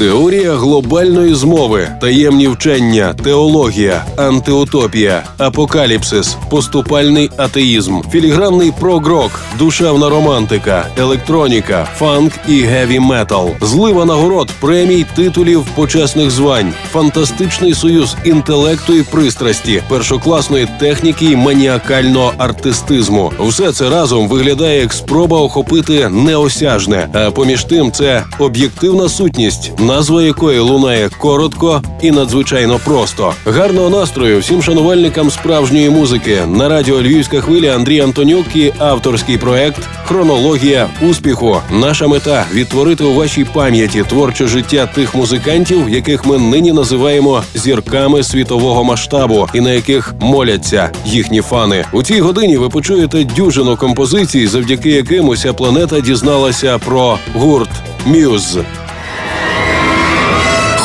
Теорія глобальної змови, таємні вчення, теологія, антиутопія, апокаліпсис, поступальний атеїзм, філігранний прогрок, душевна романтика, електроніка, фанк і геві метал, злива нагород, премій, титулів, почесних звань, фантастичний союз інтелекту і пристрасті, першокласної техніки і маніакального артистизму. Все це разом виглядає як спроба охопити неосяжне. А поміж тим, це об'єктивна сутність назва якої лунає коротко і надзвичайно просто. Гарного настрою всім шанувальникам справжньої музики на радіо Львівська хвиля Андрій Антонюк і авторський проект Хронологія успіху. Наша мета відтворити у вашій пам'яті творче життя тих музикантів, яких ми нині називаємо зірками світового масштабу, і на яких моляться їхні фани. У цій годині ви почуєте дюжину композицій, завдяки яким уся планета дізналася про гурт Мюз.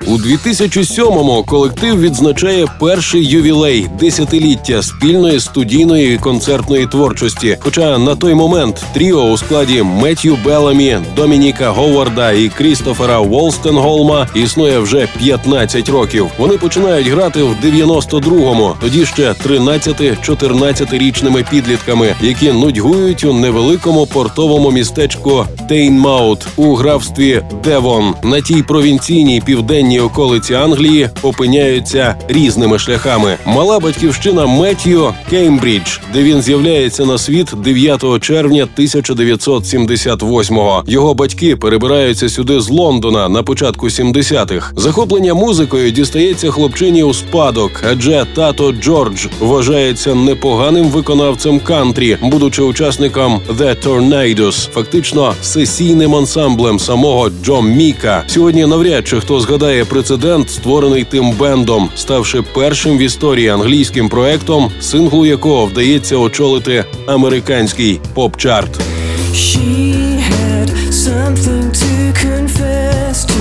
У 2007-му колектив відзначає перший ювілей десятиліття спільної студійної концертної творчості. Хоча на той момент тріо у складі Меттью Беламі, Домініка Говарда і Крістофера Волстенголма існує вже 15 років. Вони починають грати в 92-му, тоді ще 13-14-річними підлітками, які нудьгують у невеликому портовому містечку Тейнмаут у графстві Девон на тій провінційній південній околиці Англії опиняються різними шляхами. Мала батьківщина Меттью Кеймбридж, де він з'являється на світ 9 червня 1978-го. Його батьки перебираються сюди з Лондона на початку 70-х. Захоплення музикою дістається хлопчині у спадок, адже тато Джордж вважається непоганим виконавцем кантрі, будучи учасником The Tornadoes, фактично сесійним ансамблем самого Джо Міка. Сьогодні навряд чи хто згадає прецедент, створений тим бендом, ставши першим в історії англійським проектом, синглу якого вдається очолити американський поп-чарт. Something to confess to,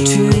To.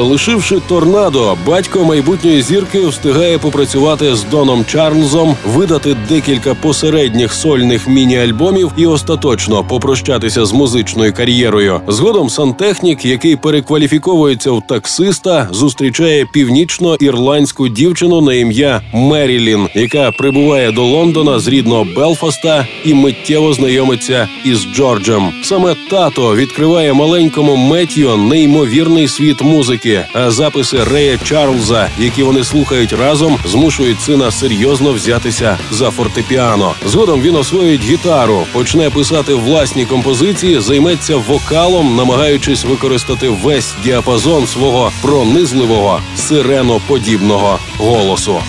Залишивши торнадо, батько майбутньої зірки встигає попрацювати з Доном Чарльзом, видати декілька посередніх сольних міні-альбомів і остаточно попрощатися з музичною кар'єрою. Згодом сантехнік, який перекваліфіковується в таксиста, зустрічає північно-ірландську дівчину на ім'я Мерілін, яка прибуває до Лондона з рідного Белфаста і миттєво знайомиться із Джорджем. Саме тато відкриває маленькому Меттіо неймовірний світ музики, а записи Рея Чарльза, які вони слухають разом, змушують сина серйозно взятися за фортепіано. Згодом він освоїть гітару, почне писати власні композиції, займеться вокалом, намагаючись використати весь діапазон свого пронизливого сиреноподібного голосу.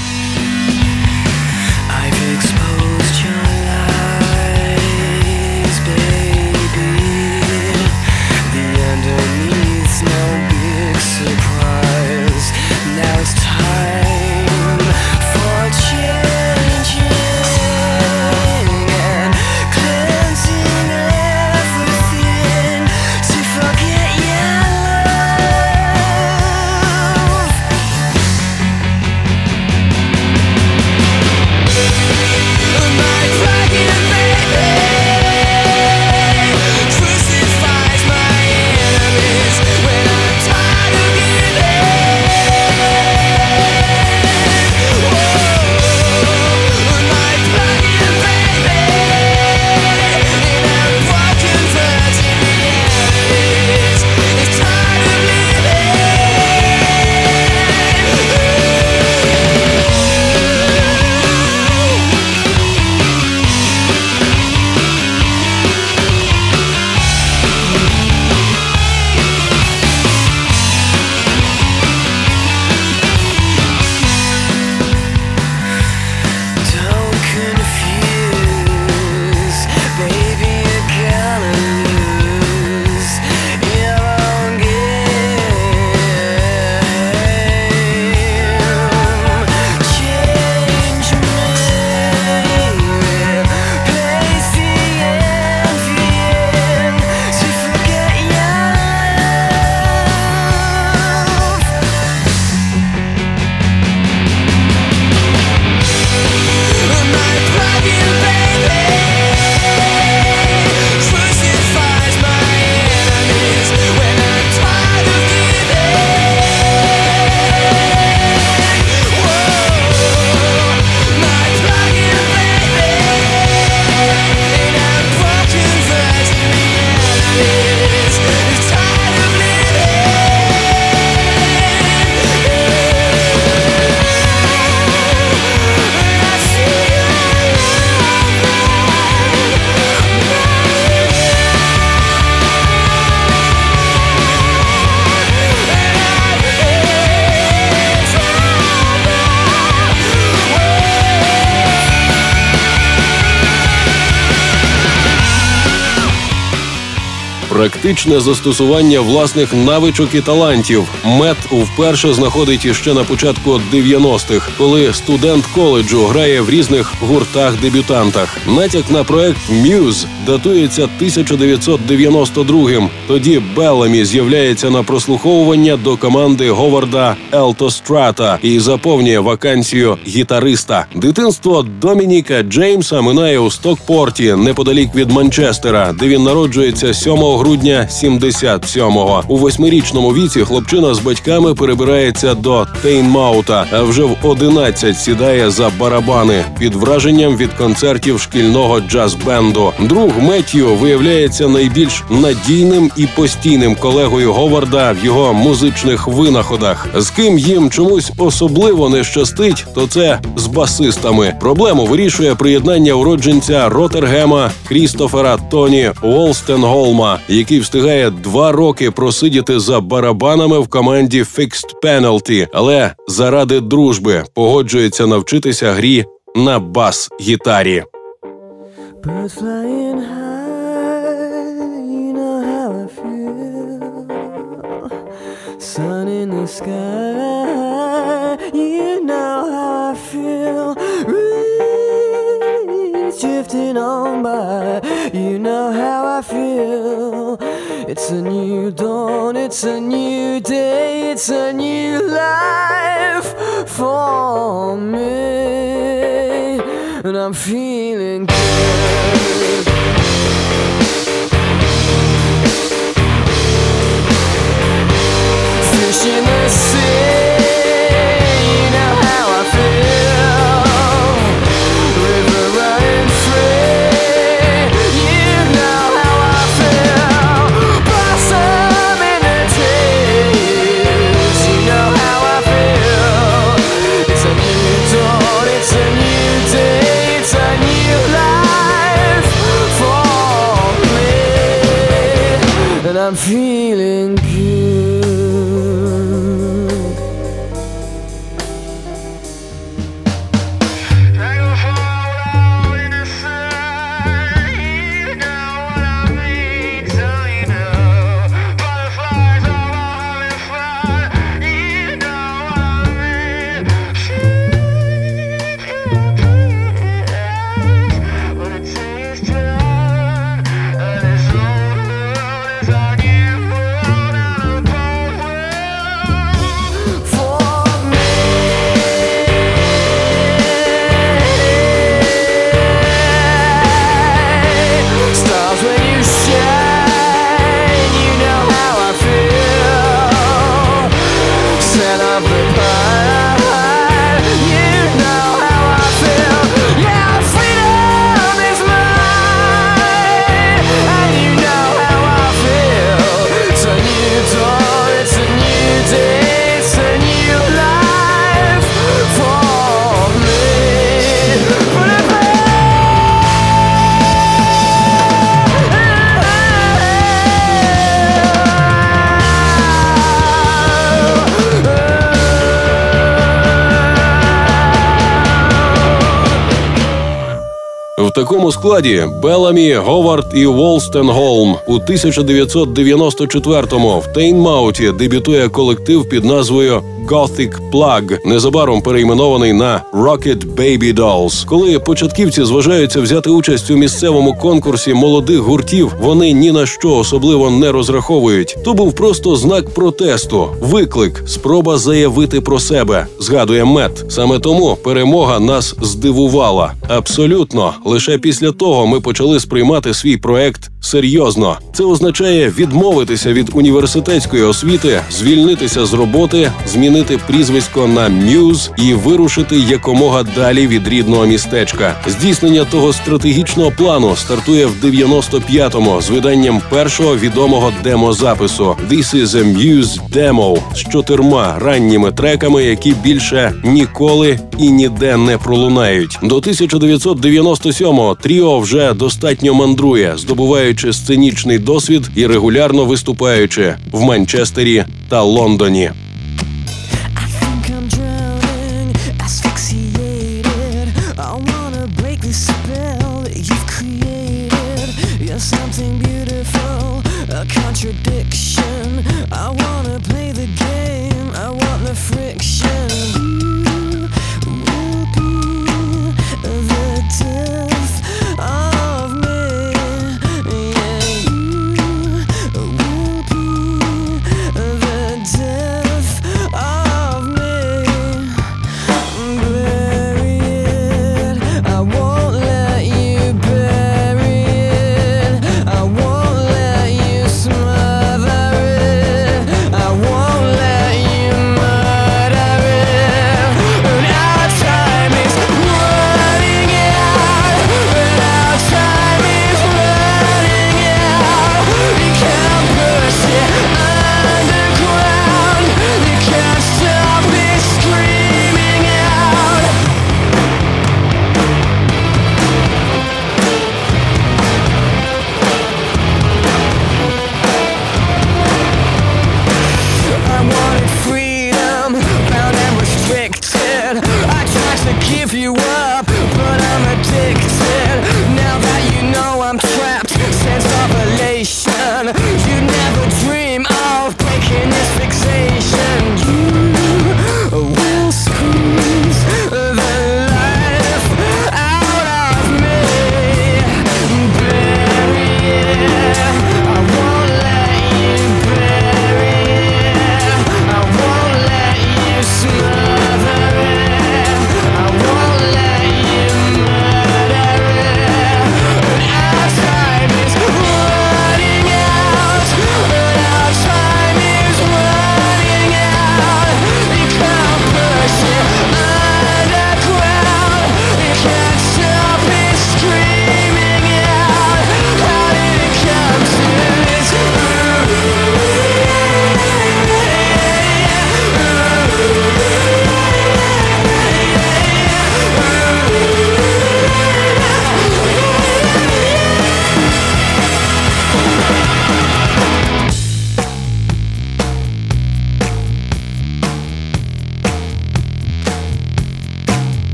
40 Практичне застосування власних навичок і талантів. Мет вперше знаходить іще на початку 90-х, коли студент коледжу грає в різних гуртах-дебютантах. Натяк на проект Мюз датується 1992-м. Тоді Белламі з'являється на прослуховування до команди Говарда Елтострата і заповнює вакансію гітариста. Дитинство Домініка Джеймса минає у Стокпорті, неподалік від Манчестера, де він народжується 7 грудня 77-го. У восьмирічному віці хлопчина з батьками перебирається до Тейнмаута, а вже в 11 сідає за барабани під враженням від концертів шкільного джаз-бенду. Друг Меттью виявляється найбільш надійним і постійним колегою Говарда в його музичних винаходах. З ким їм чомусь особливо не щастить, то це з басистами. Проблему вирішує приєднання уродженця Ротергема Крістофера Тоні Волстенголма, який встигає два роки просидіти за барабанами в команді Fixed Penalty, але заради дружби погоджується навчитися грі на бас-гітарі. Sun in the sky, you know how I feel. Reeds drifting on by, you know how I feel. A new dawn, it's a new day, it's a new life for me. And I'm feeling good. Fish in the sea, of the Такому складі Беламі, Говард і Волстенголм у 1994-му в Тейнмауті дебютує колектив під назвою Gothic Plug, незабаром перейменований на Rocket Baby Dolls. Коли початківці зважаються взяти участь у місцевому конкурсі молодих гуртів, вони ні на що особливо не розраховують. То був просто знак протесту, виклик, спроба заявити про себе. Згадує мет. Саме тому перемога нас здивувала. Абсолютно, лише після того ми почали сприймати свій проект серйозно. Це означає відмовитися від університетської освіти, звільнитися з роботи, змінити прізвисько на Мюз і вирушити якомога далі від рідного містечка. Здійснення того стратегічного плану стартує в 95-му з виданням першого відомого демозапису «This is a Muse Demo» з чотирма ранніми треками, які більше ніколи і ніде не пролунають. До 1997-го тріо вже достатньо мандрує, здобуваючи сценічний досвід і регулярно виступаючи в Манчестері та Лондоні. I wanna break the spell that you've created. You're something beautiful, a contradiction. I wanna play the game, I want the friction.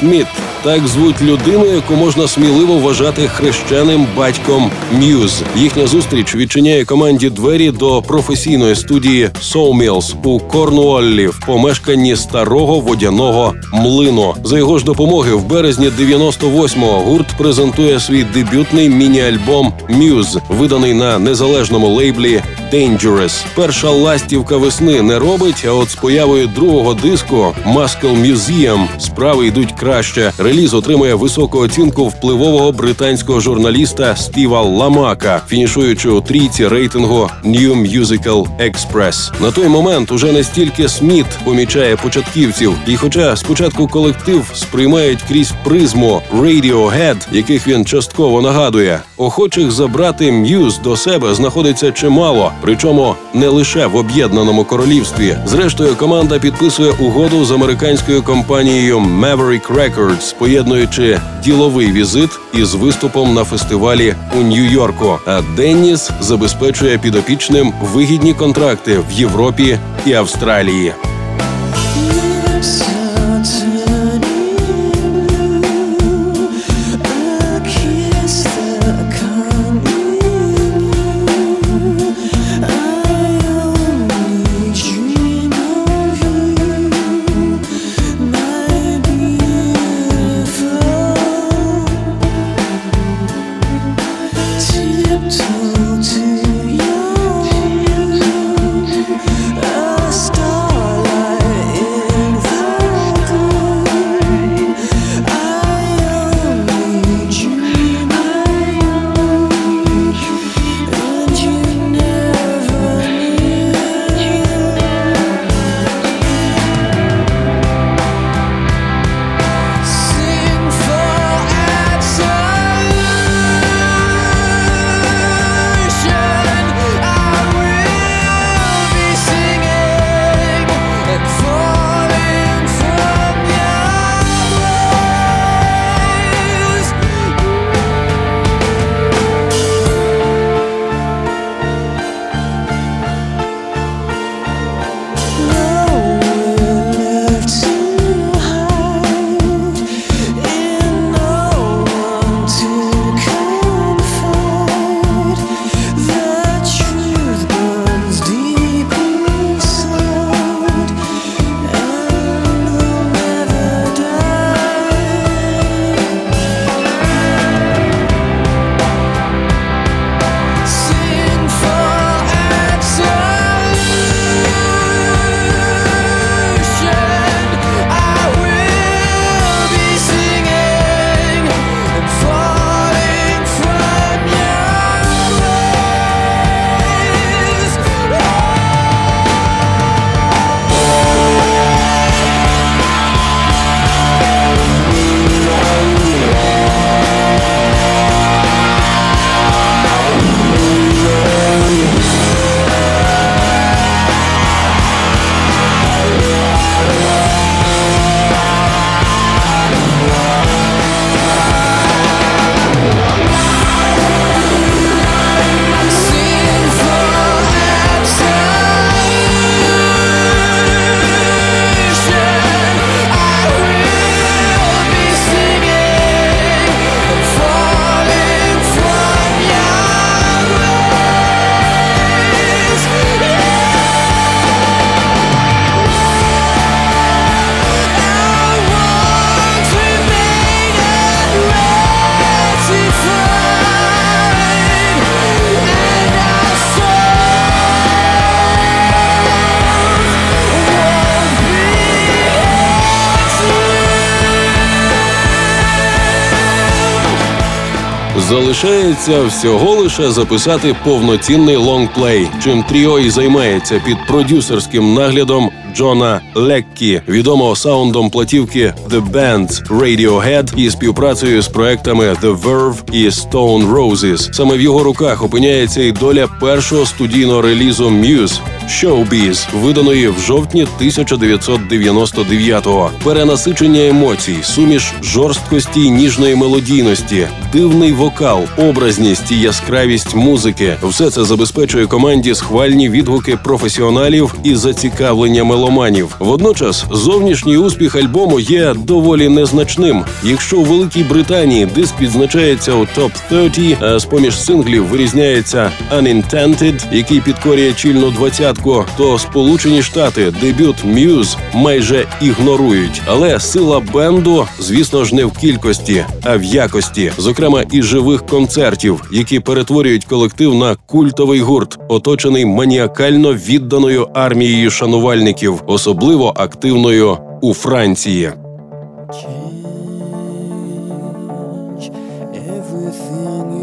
Сміт. Так звуть людину, яку можна сміливо вважати хрещеним батьком М'юз. Їхня зустріч відчиняє команді двері до професійної студії Sawmills у Корнуоллі в помешканні старого водяного млину. За його ж допомоги в березні 98-го гурт презентує свій дебютний міні-альбом М'юз, виданий на незалежному лейблі Dangerous. Перша ластівка весни не робить. А от з появою другого диску Muscle Museum справи йдуть краще. Реліз отримує високу оцінку впливового британського журналіста Стіва Ламака, фінішуючи у трійці рейтингу New Musical Express. На той момент уже не стільки Сміт помічає початківців, і, хоча спочатку колектив сприймають крізь призму Radiohead, яких він частково нагадує, охочих забрати М'юз до себе знаходиться чимало, причому не лише в об'єднаному королівстві. Зрештою, команда підписує угоду з американською компанією Maverick Records, поєднуючи діловий візит із виступом на фестивалі у Нью-Йорку. А Денніс забезпечує підопічним вигідні контракти в Європі і Австралії. Залишається всього лише записати повноцінний лонгплей, чим тріо і займається під продюсерським наглядом Джона Леккі, відомого саундом платівки The Bands Radiohead і співпрацею з проектами The Verve і Stone Roses. Саме в його руках опиняється і доля першого студійного релізу Muse, Showbiz, виданої в жовтні 1999-го. Перенасичення емоцій, суміш жорсткості й ніжної мелодійності, дивний вокал, образність і яскравість музики все це забезпечує команді схвальні відгуки професіоналів і зацікавлення меломанів. Водночас, зовнішній успіх альбому є доволі незначним. Якщо у Великій Британії диск відзначається у топ 30, а з поміж синглів вирізняється Unintended, який підкорює чільну двадцятку, то Сполучені Штати дебют Muse майже ігнорують. Але сила бенду, звісно ж, не в кількості, а в якості, зокрема і живих концертів, які перетворюють колектив на культовий гурт, оточений маніакально відданою армією шанувальників, особливо активною у Франції. Everything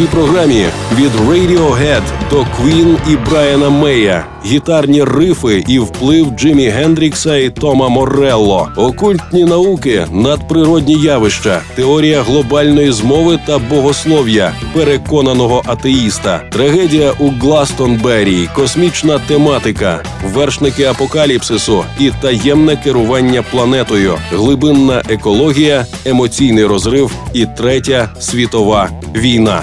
нашій програмі від Radiohead до Queen і Брайана Мея, гітарні рифи і вплив Джимі Гендрікса і Тома Морелло, окультні науки, надприродні явища, теорія глобальної змови та богослов'я, переконаного атеїста, трагедія у Гластонбері, космічна тематика, вершники апокаліпсису і таємне керування планетою, глибинна екологія, емоційний розрив і третя світова війна.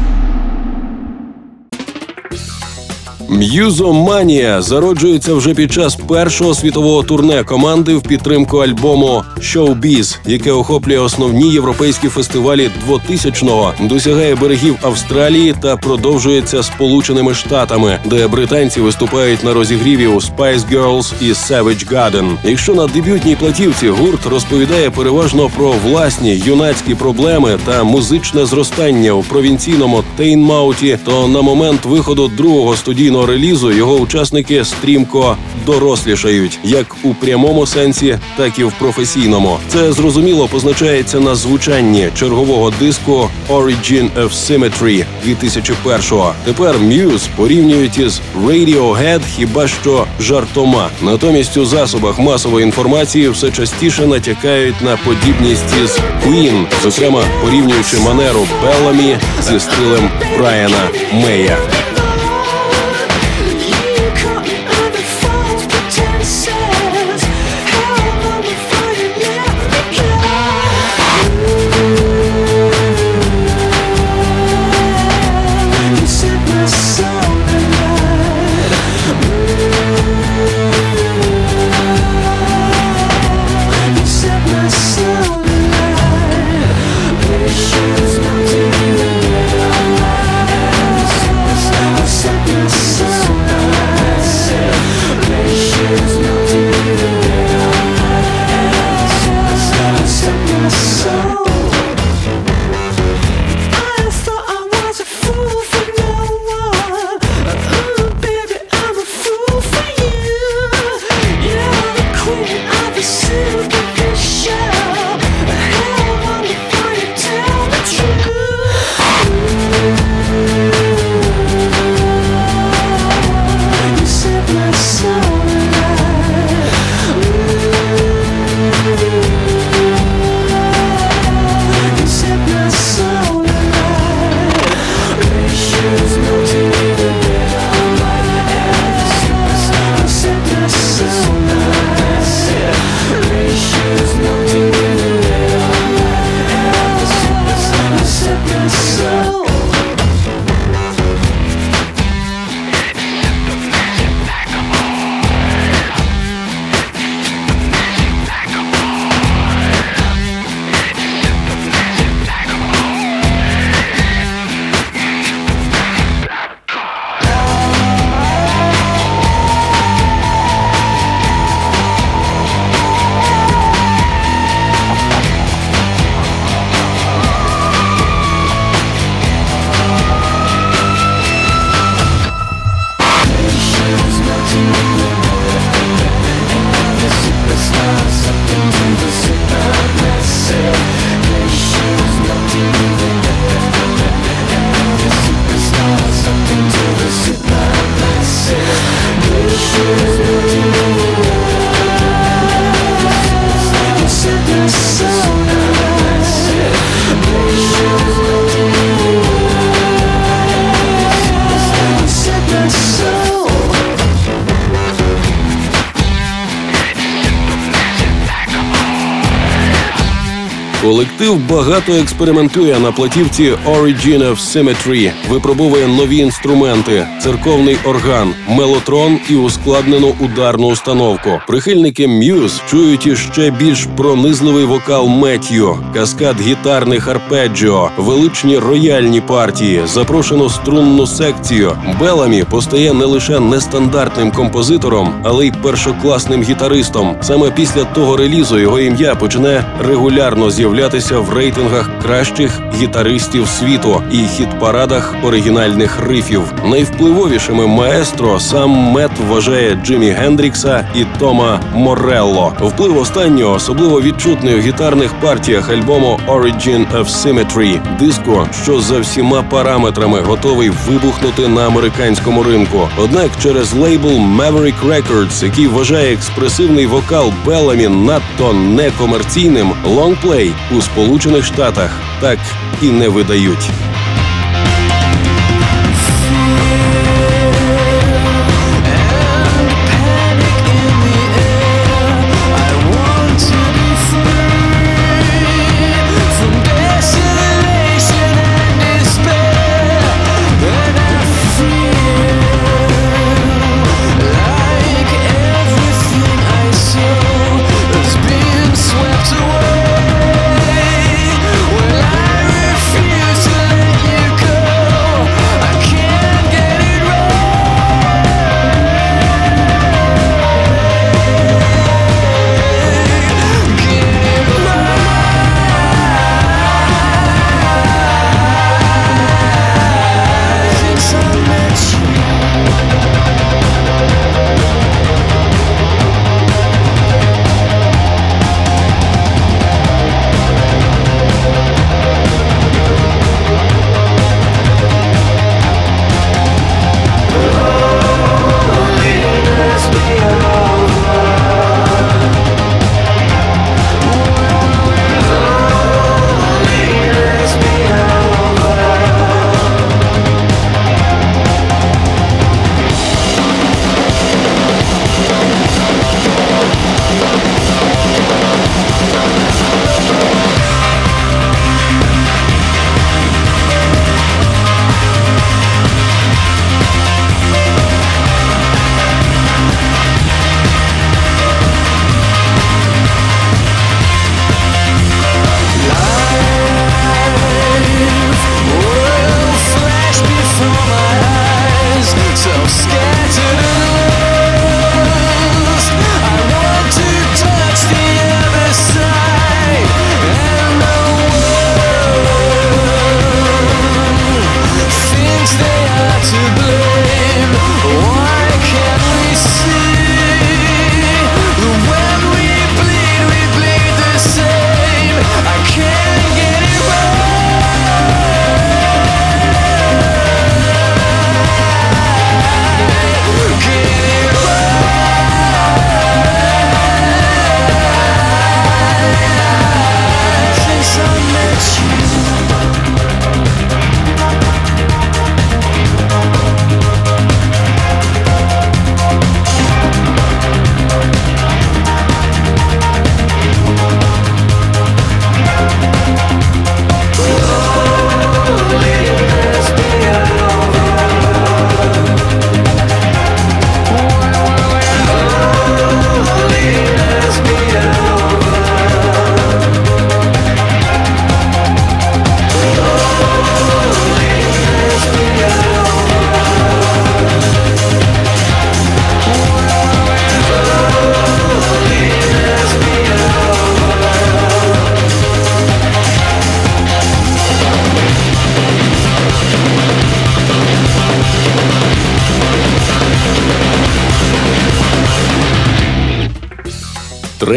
М'юзоманія зароджується вже під час першого світового турне команди в підтримку альбому «Showbiz», яке охоплює основні європейські фестивалі 2000-го, досягає берегів Австралії та продовжується Сполученими Штатами, де британці виступають на розігріві у Spice Girls і Savage Garden. Якщо на дебютній платівці гурт розповідає переважно про власні юнацькі проблеми та музичне зростання у провінційному Тейнмауті, то на момент виходу другого студійного релізу його учасники стрімко дорослішають, як у прямому сенсі, так і в професійному. Це зрозуміло позначається на звучанні чергового диску Origin of Symmetry 2001-го. Тепер Muse порівнюють із Radiohead хіба що жартома. Натомість у засобах масової інформації все частіше натякають на подібність із Queen, зокрема порівнюючи манеру Белламі зі стилем Брайана Мея. Колектив багато експериментує на платівці Origin of Symmetry, випробовує нові інструменти, церковний орган, мелотрон і ускладнену ударну установку. Прихильники Muse чують іще більш пронизливий вокал Меттью, каскад гітарних арпеджіо, величні рояльні партії, запрошену струнну секцію. Беламі постає не лише нестандартним композитором, але й першокласним гітаристом. Саме після того релізу його ім'я почне регулярно з'являтися в рейтингах кращих гітаристів світу і хіт-парадах оригінальних рифів. Найвпливовішими маестро сам Мет вважає Джиммі Гендрікса і Тома Морелло. Вплив останнього особливо відчутний у гітарних партіях альбому Origin of Symmetry – диско, що за всіма параметрами готовий вибухнути на американському ринку. Однак через лейбл Maverick Records, який вважає експресивний вокал Беламі надто некомерційним, лонгплей у Сполучених Штатах так і не видають.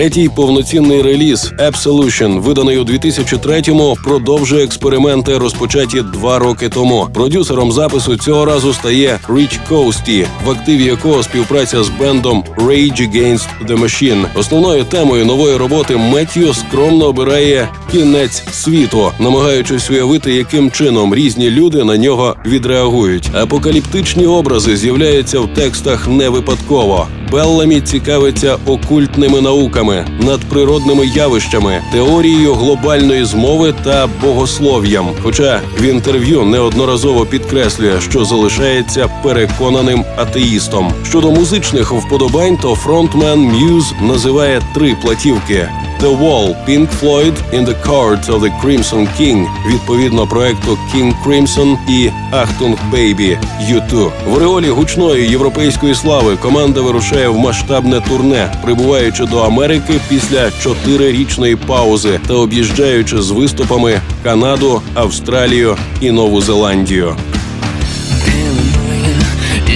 Третій повноцінний реліз Absolution, виданий у 2003-му, продовжує експерименти, розпочаті два роки тому. Продюсером запису цього разу стає Річ Коусті, в активі якого співпраця з бендом Rage Against the Machine. Основною темою нової роботи Меттью скромно обирає кінець світу, намагаючись уявити, яким чином різні люди на нього відреагують. Апокаліптичні образи з'являються в текстах не випадково. Белламі цікавиться окультними науками. надприродними явищами, теорією глобальної змови та богослов'ям. Хоча в інтерв'ю неодноразово підкреслює, що залишається переконаним атеїстом. Щодо музичних вподобань, то фронтмен М'юз називає три платівки. The Wall, Pink Floyd in the Court of the Crimson King відповідно проекту King Crimson і Achtung Baby U2. В ореолі гучної європейської слави команда вирушає в масштабне турне, прибуваючи до Америки після чотирирічної паузи та об'їжджаючи з виступами Канаду, Австралію і Нову Зеландію.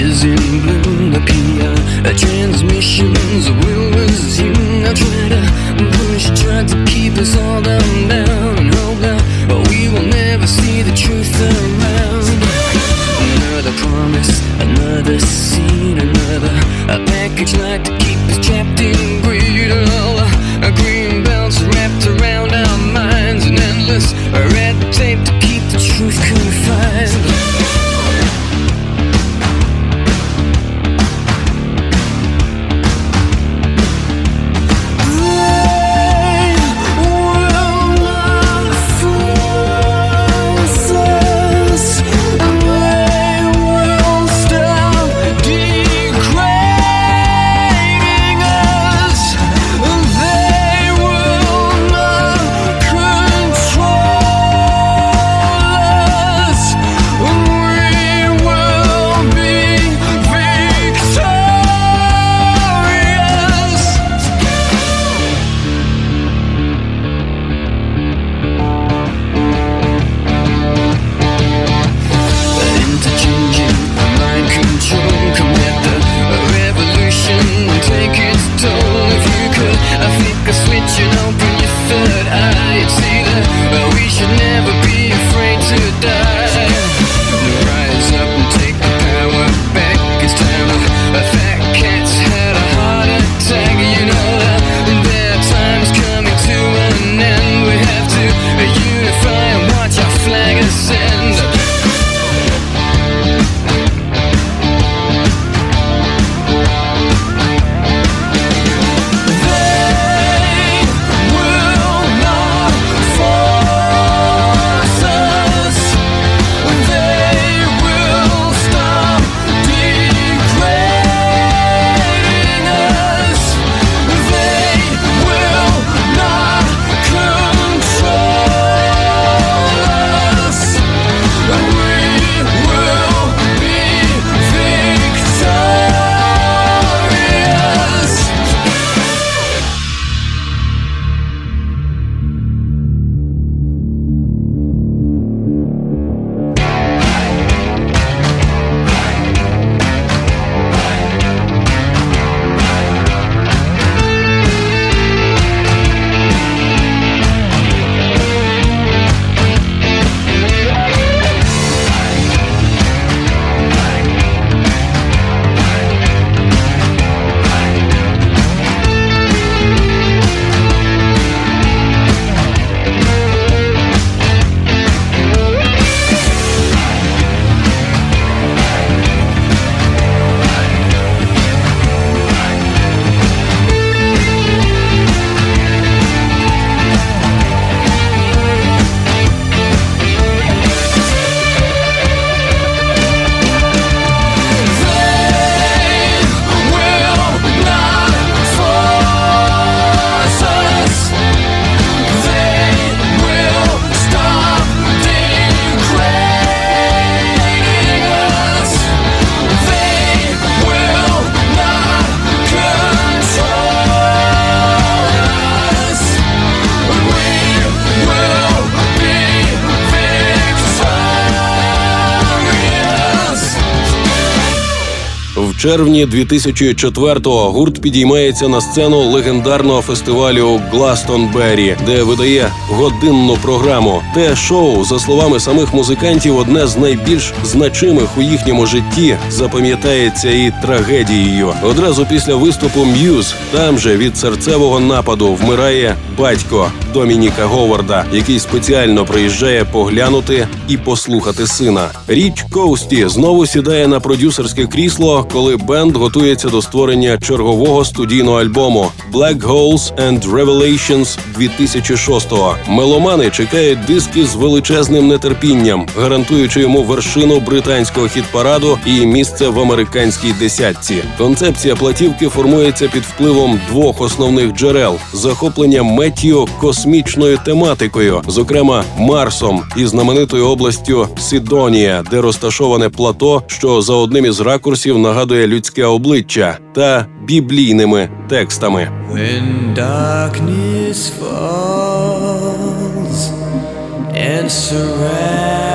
Is in bloom. The transmissions will resume. I try to to keep us all down, down, and that we will never see the truth around. Another promise, another scene, another a package like to keep us trapped in greed. All a green wrapped around our minds, an endless red tape to keep В червні 2004-го гурт підіймається на сцену легендарного фестивалю Гластонбері, де видає годинну програму. Те шоу, за словами самих музикантів, одне з найбільш значимих у їхньому житті, запам'ятається і трагедією. Одразу після виступу М'юз там же від серцевого нападу вмирає батько Домініка Говарда, який спеціально приїжджає поглянути і послухати сина. Річ Коусті знову сідає на продюсерське крісло, коли бенд готується до створення чергового студійного альбому Black Holes and Revelations 2006-го. Меломани чекають диски з величезним нетерпінням, гарантуючи йому вершину британського хіт-параду і місце в американській десятці. Концепція платівки формується під впливом двох основних джерел: захоплення Меттіо космічною тематикою, зокрема Марсом і знаменитою областю Сидонія, де розташоване плато, що за одним із ракурсів нагадує людське обличчя, та біблійними текстами. When darkness falls and surrounds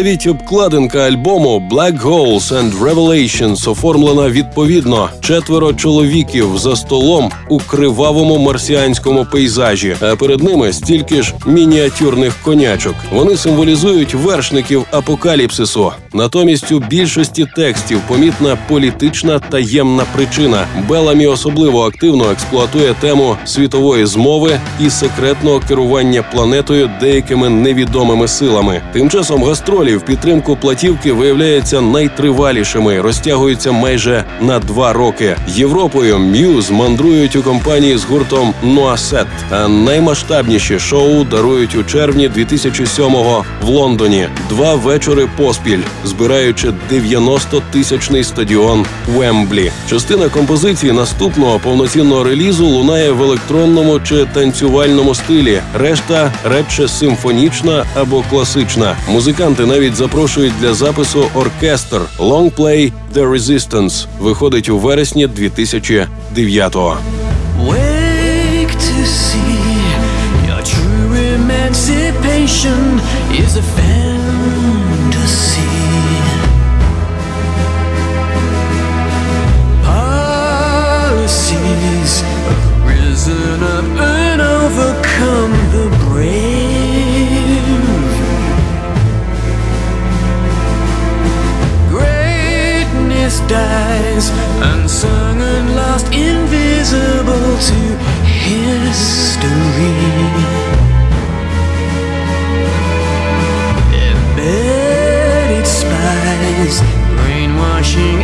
Навіть обкладинка альбому Black Holes and Revelations оформлена відповідно четверо чоловіків за столом у кривавому марсіанському пейзажі, а перед ними стільки ж мініатюрних конячок. Вони символізують вершників апокаліпсису. Натомість у більшості текстів помітна політична таємна причина. Беламі особливо активно експлуатує тему світової змови і секретного керування планетою деякими невідомими силами. Тим часом гастролі в підтримку платівки виявляються найтривалішими, розтягуються майже на два роки. Європою М'юз мандрують у компанії з гуртом Нуасет, а наймасштабніші шоу дарують у червні 2007-го в Лондоні. Два вечори поспіль, збираючи 90-тисячний стадіон Вемблі. Частина композиції наступного повноцінного релізу лунає в електронному чи танцювальному стилі. Решта радше симфонічна або класична. Музиканти навіть запрошують для запису оркестр Longplay The Resistance виходить у вересні 2009-го. Wake to see your true emancipation is a fantasy. Dies, unsung and lost, invisible to history. Embedded spies, brainwashing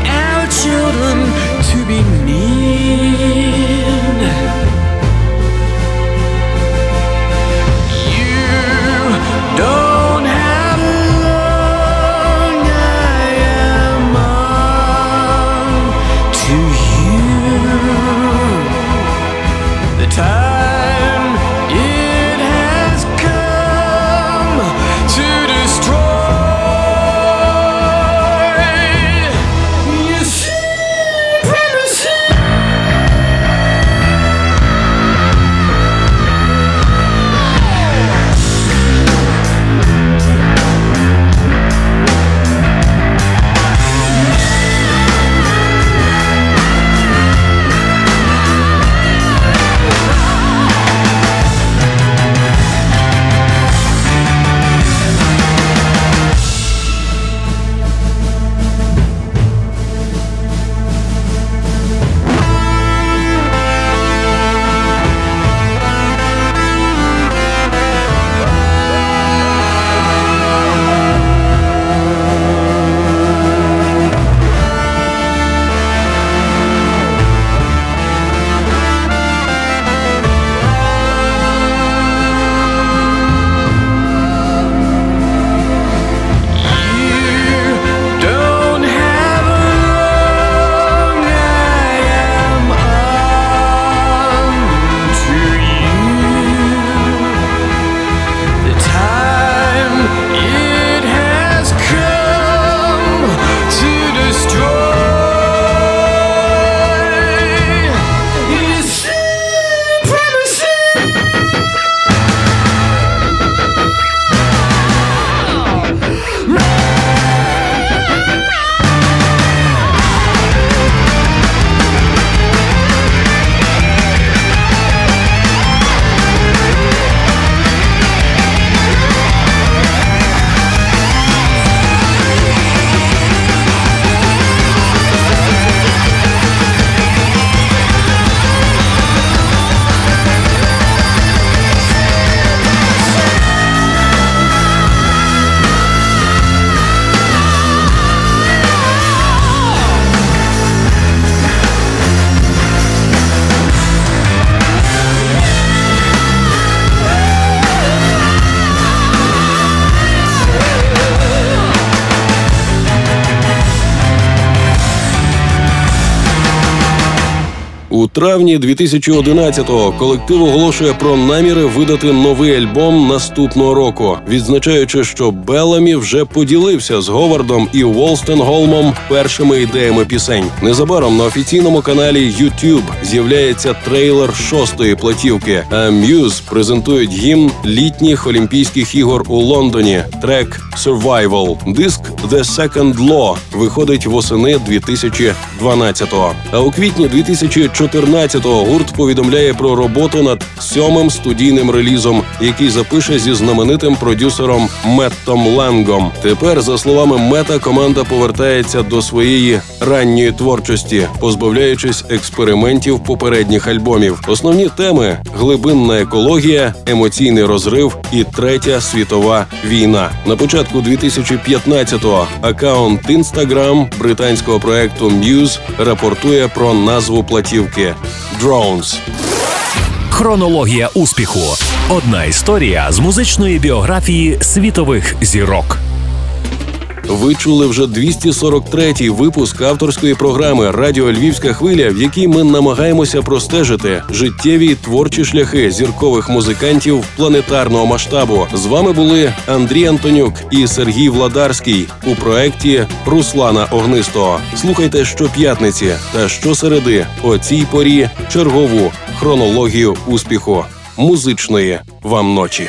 травні 2011-го колектив оголошує про наміри видати новий альбом наступного року, відзначаючи, що Беламі вже поділився з Говардом і Волстенголмом першими ідеями пісень. Незабаром на офіційному каналі YouTube з'являється трейлер шостої платівки. А Muse презентують гімн літніх Олімпійських ігор у Лондоні. Трек Survival. Диск The Second Law виходить восени 2012-го. А у квітні 2014 2014-го гурт повідомляє про роботу над сьомим студійним релізом, який запише зі знаменитим продюсером Меттом Лангом. Тепер, за словами Мета, команда повертається до своєї ранньої творчості, позбавляючись експериментів попередніх альбомів. Основні теми глибинна екологія, емоційний розрив і третя світова війна. На початку 2015-го акаунт Instagram британського проекту Muse рапортує про назву платівки Drones. Хронологія успіху. Одна історія з музичної біографії світових зірок. Ви чули вже 243-й випуск авторської програми Радіо Львівська хвиля, в якій ми намагаємося простежити життєві творчі шляхи зіркових музикантів планетарного масштабу. З вами були Андрій Антонюк і Сергій Владарський у проєкті Руслана Огнистого. Слухайте щоп'ятниці та щосереди о цій порі чергову хронологію успіху музичної вам ночі.